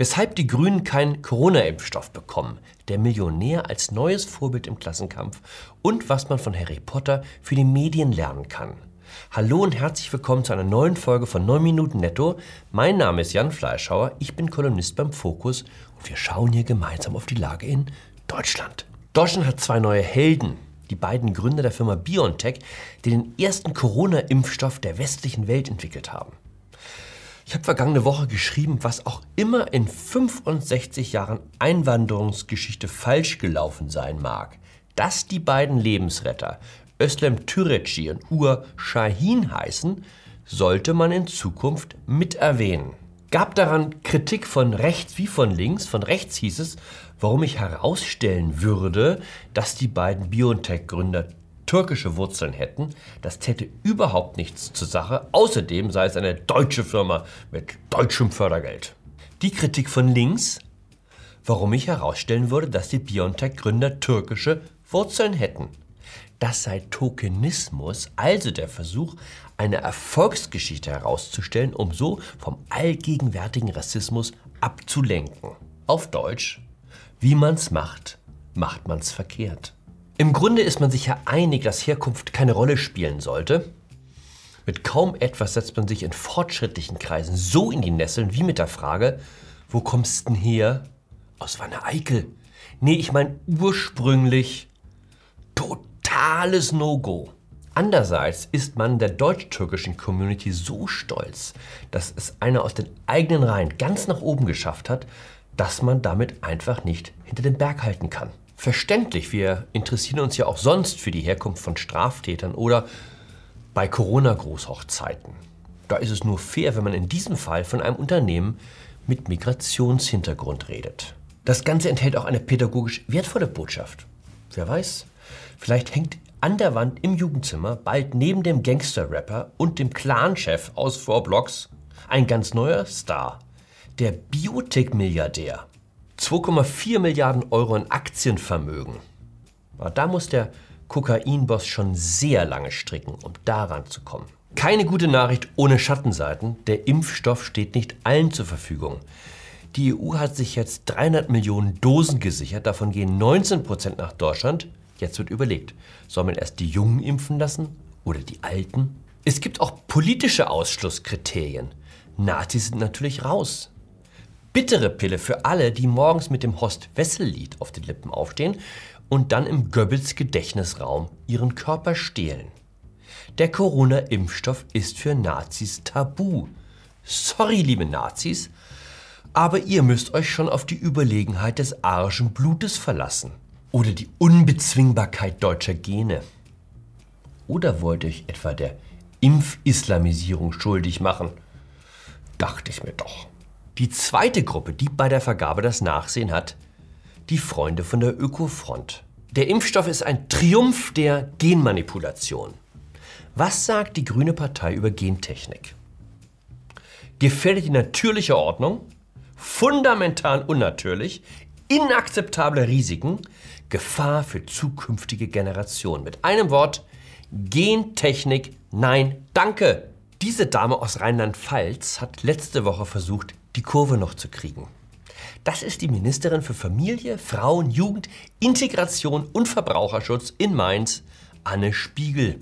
Weshalb die Grünen keinen Corona-Impfstoff bekommen, der Millionär als neues Vorbild im Klassenkampf und was man von Harry Potter für die Medien lernen kann. Hallo und herzlich willkommen zu einer neuen Folge von 9 Minuten Netto. Mein Name ist Jan Fleischhauer, ich bin Kolumnist beim Fokus und wir schauen hier gemeinsam auf die Lage in Deutschland. Deutschland hat zwei neue Helden. Die beiden Gründer der Firma BioNTech, die den ersten Corona-Impfstoff der westlichen Welt entwickelt haben. Ich habe vergangene Woche geschrieben, was auch immer in 65 Jahren Einwanderungsgeschichte falsch gelaufen sein mag, dass die beiden Lebensretter Özlem Türeci und Ur Shahin heißen, sollte man in Zukunft mit erwähnen. Gab daran Kritik von rechts wie von links. Von rechts hieß es, warum ich herausstellen würde, dass die beiden BioNTech-Gründer türkische Wurzeln hätten, das täte überhaupt nichts zur Sache. Außerdem sei es eine deutsche Firma mit deutschem Fördergeld. Die Kritik von links, warum ich herausstellen würde, dass die BioNTech-Gründer türkische Wurzeln hätten. Das sei Tokenismus, also der Versuch, eine Erfolgsgeschichte herauszustellen, um so vom allgegenwärtigen Rassismus abzulenken. Auf Deutsch, wie man's macht, macht man's verkehrt. Im Grunde ist man sich ja einig, dass Herkunft keine Rolle spielen sollte. Mit kaum etwas setzt man sich in fortschrittlichen Kreisen so in die Nesseln wie mit der Frage, wo kommst denn her? Aus Wanne Eickel. Nee, ich meine ursprünglich totales No-Go. Andererseits ist man der deutsch-türkischen Community so stolz, dass es einer aus den eigenen Reihen ganz nach oben geschafft hat, dass man damit einfach nicht hinter den Berg halten kann verständlich. Wir interessieren uns ja auch sonst für die Herkunft von Straftätern oder bei Corona-Großhochzeiten. Da ist es nur fair, wenn man in diesem Fall von einem Unternehmen mit Migrationshintergrund redet. Das Ganze enthält auch eine pädagogisch wertvolle Botschaft. Wer weiß, vielleicht hängt an der Wand im Jugendzimmer bald neben dem Gangster-Rapper und dem Clan-Chef aus Vorblocks ein ganz neuer Star, der Biotech-Milliardär. 2,4 Milliarden Euro in Aktienvermögen. Da muss der Kokainboss schon sehr lange stricken, um daran zu kommen. Keine gute Nachricht ohne Schattenseiten. Der Impfstoff steht nicht allen zur Verfügung. Die EU hat sich jetzt 300 Millionen Dosen gesichert, davon gehen 19 Prozent nach Deutschland. Jetzt wird überlegt, soll man erst die Jungen impfen lassen oder die Alten? Es gibt auch politische Ausschlusskriterien. Nazis sind natürlich raus bittere Pille für alle, die morgens mit dem Horst-Wessel-Lied auf den Lippen aufstehen und dann im Goebbels-Gedächtnisraum ihren Körper stehlen. Der Corona-Impfstoff ist für Nazis tabu. Sorry, liebe Nazis, aber ihr müsst euch schon auf die Überlegenheit des arischen Blutes verlassen. Oder die Unbezwingbarkeit deutscher Gene. Oder wollt euch etwa der Impfislamisierung schuldig machen? Dachte ich mir doch. Die zweite Gruppe, die bei der Vergabe das Nachsehen hat, die Freunde von der Ökofront. Der Impfstoff ist ein Triumph der Genmanipulation. Was sagt die Grüne Partei über Gentechnik? Gefährdet die natürliche Ordnung, fundamental unnatürlich, inakzeptable Risiken, Gefahr für zukünftige Generationen. Mit einem Wort, Gentechnik, nein, danke. Diese Dame aus Rheinland-Pfalz hat letzte Woche versucht, die Kurve noch zu kriegen. Das ist die Ministerin für Familie, Frauen, Jugend, Integration und Verbraucherschutz in Mainz, Anne Spiegel.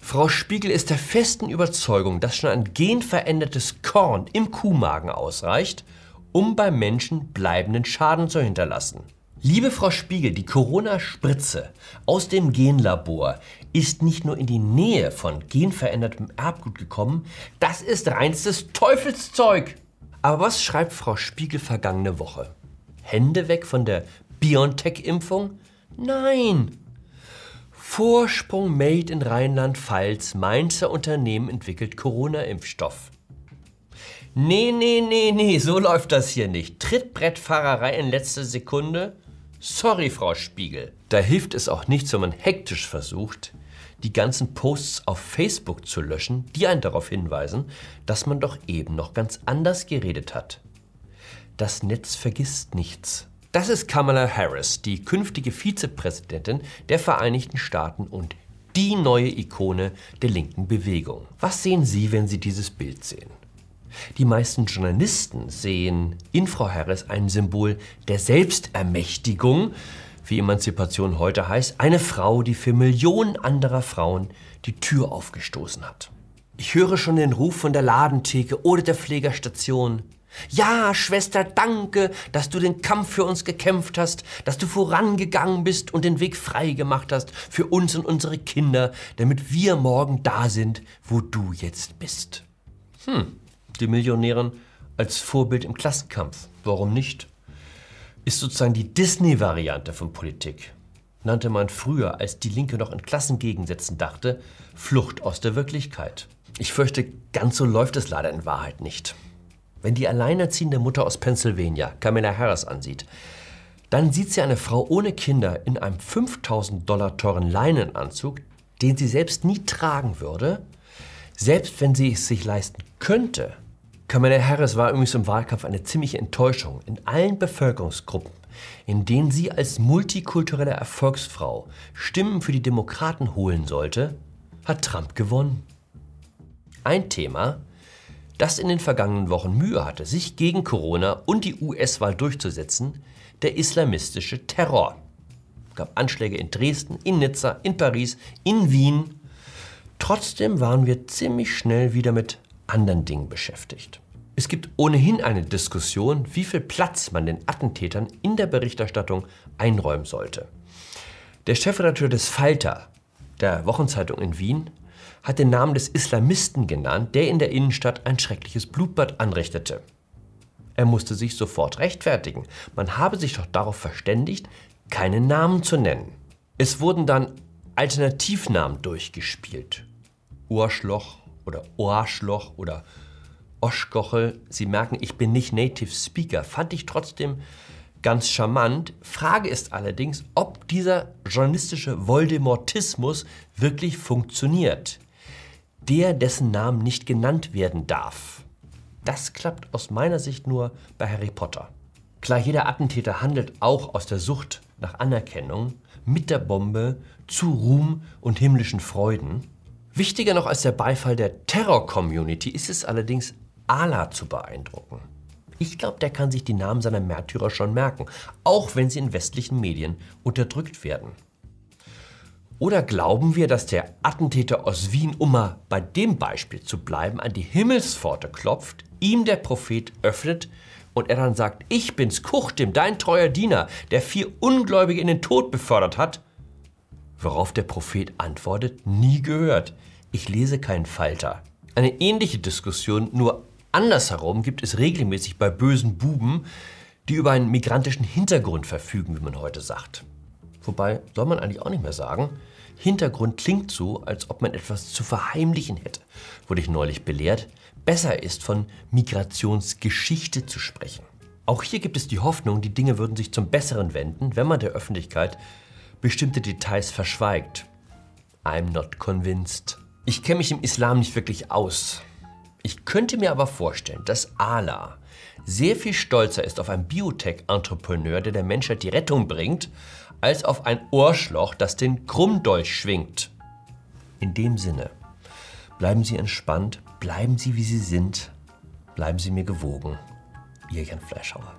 Frau Spiegel ist der festen Überzeugung, dass schon ein genverändertes Korn im Kuhmagen ausreicht, um beim Menschen bleibenden Schaden zu hinterlassen. Liebe Frau Spiegel, die Corona-Spritze aus dem Genlabor ist nicht nur in die Nähe von genverändertem Erbgut gekommen, das ist reinstes Teufelszeug. Aber was schreibt Frau Spiegel vergangene Woche? Hände weg von der BioNTech-Impfung? Nein! Vorsprung Made in Rheinland-Pfalz. Mainzer Unternehmen entwickelt Corona-Impfstoff. Nee, nee, nee, nee, so läuft das hier nicht. Trittbrettfahrerei in letzter Sekunde? Sorry, Frau Spiegel. Da hilft es auch nichts, wenn man hektisch versucht, die ganzen Posts auf Facebook zu löschen, die einen darauf hinweisen, dass man doch eben noch ganz anders geredet hat. Das Netz vergisst nichts. Das ist Kamala Harris, die künftige Vizepräsidentin der Vereinigten Staaten und die neue Ikone der linken Bewegung. Was sehen Sie, wenn Sie dieses Bild sehen? Die meisten Journalisten sehen in Frau Harris ein Symbol der Selbstermächtigung, wie Emanzipation heute heißt, eine Frau, die für Millionen anderer Frauen die Tür aufgestoßen hat. Ich höre schon den Ruf von der Ladentheke oder der Pflegerstation. Ja, Schwester, danke, dass du den Kampf für uns gekämpft hast, dass du vorangegangen bist und den Weg frei gemacht hast für uns und unsere Kinder, damit wir morgen da sind, wo du jetzt bist. Hm, die Millionärin als Vorbild im Klassenkampf. Warum nicht? Ist sozusagen die Disney-Variante von Politik. Nannte man früher, als die Linke noch in Klassengegensätzen dachte, Flucht aus der Wirklichkeit. Ich fürchte, ganz so läuft es leider in Wahrheit nicht. Wenn die alleinerziehende Mutter aus Pennsylvania Kamala Harris ansieht, dann sieht sie eine Frau ohne Kinder in einem 5000 Dollar teuren Leinenanzug, den sie selbst nie tragen würde, selbst wenn sie es sich leisten könnte. Kamala Harris war übrigens im Wahlkampf eine ziemliche Enttäuschung in allen Bevölkerungsgruppen, in denen sie als multikulturelle Erfolgsfrau Stimmen für die Demokraten holen sollte, hat Trump gewonnen. Ein Thema, das in den vergangenen Wochen Mühe hatte, sich gegen Corona und die US-Wahl durchzusetzen, der islamistische Terror. Es gab Anschläge in Dresden, in Nizza, in Paris, in Wien. Trotzdem waren wir ziemlich schnell wieder mit anderen Dingen beschäftigt. Es gibt ohnehin eine Diskussion, wie viel Platz man den Attentätern in der Berichterstattung einräumen sollte. Der Chefredakteur des Falter, der Wochenzeitung in Wien, hat den Namen des Islamisten genannt, der in der Innenstadt ein schreckliches Blutbad anrichtete. Er musste sich sofort rechtfertigen. Man habe sich doch darauf verständigt, keinen Namen zu nennen. Es wurden dann Alternativnamen durchgespielt. Urschloch oder Oarschloch oder Oschkochel. Sie merken, ich bin nicht Native Speaker. Fand ich trotzdem ganz charmant. Frage ist allerdings, ob dieser journalistische Voldemortismus wirklich funktioniert der, dessen Namen nicht genannt werden darf. Das klappt aus meiner Sicht nur bei Harry Potter. Klar, jeder Attentäter handelt auch aus der Sucht nach Anerkennung, mit der Bombe, zu Ruhm und himmlischen Freuden. Wichtiger noch als der Beifall der Terror-Community ist es allerdings, Allah zu beeindrucken. Ich glaube, der kann sich die Namen seiner Märtyrer schon merken, auch wenn sie in westlichen Medien unterdrückt werden. Oder glauben wir, dass der Attentäter aus Wien, um mal bei dem Beispiel zu bleiben, an die Himmelspforte klopft, ihm der Prophet öffnet und er dann sagt, ich bin's Kuchtim, dein treuer Diener, der vier Ungläubige in den Tod befördert hat? Worauf der Prophet antwortet, nie gehört. Ich lese keinen Falter. Eine ähnliche Diskussion, nur andersherum, gibt es regelmäßig bei bösen Buben, die über einen migrantischen Hintergrund verfügen, wie man heute sagt. Wobei, soll man eigentlich auch nicht mehr sagen, Hintergrund klingt so, als ob man etwas zu verheimlichen hätte, wurde ich neulich belehrt. Besser ist, von Migrationsgeschichte zu sprechen. Auch hier gibt es die Hoffnung, die Dinge würden sich zum Besseren wenden, wenn man der Öffentlichkeit bestimmte Details verschweigt. I'm not convinced. Ich kenne mich im Islam nicht wirklich aus. Ich könnte mir aber vorstellen, dass Allah sehr viel stolzer ist auf einen Biotech-Entrepreneur, der der Menschheit die Rettung bringt, als auf ein Ohrschloch, das den Krummdolch schwingt. In dem Sinne, bleiben Sie entspannt, bleiben Sie wie Sie sind, bleiben Sie mir gewogen. Ihr Jan Fleischhauer.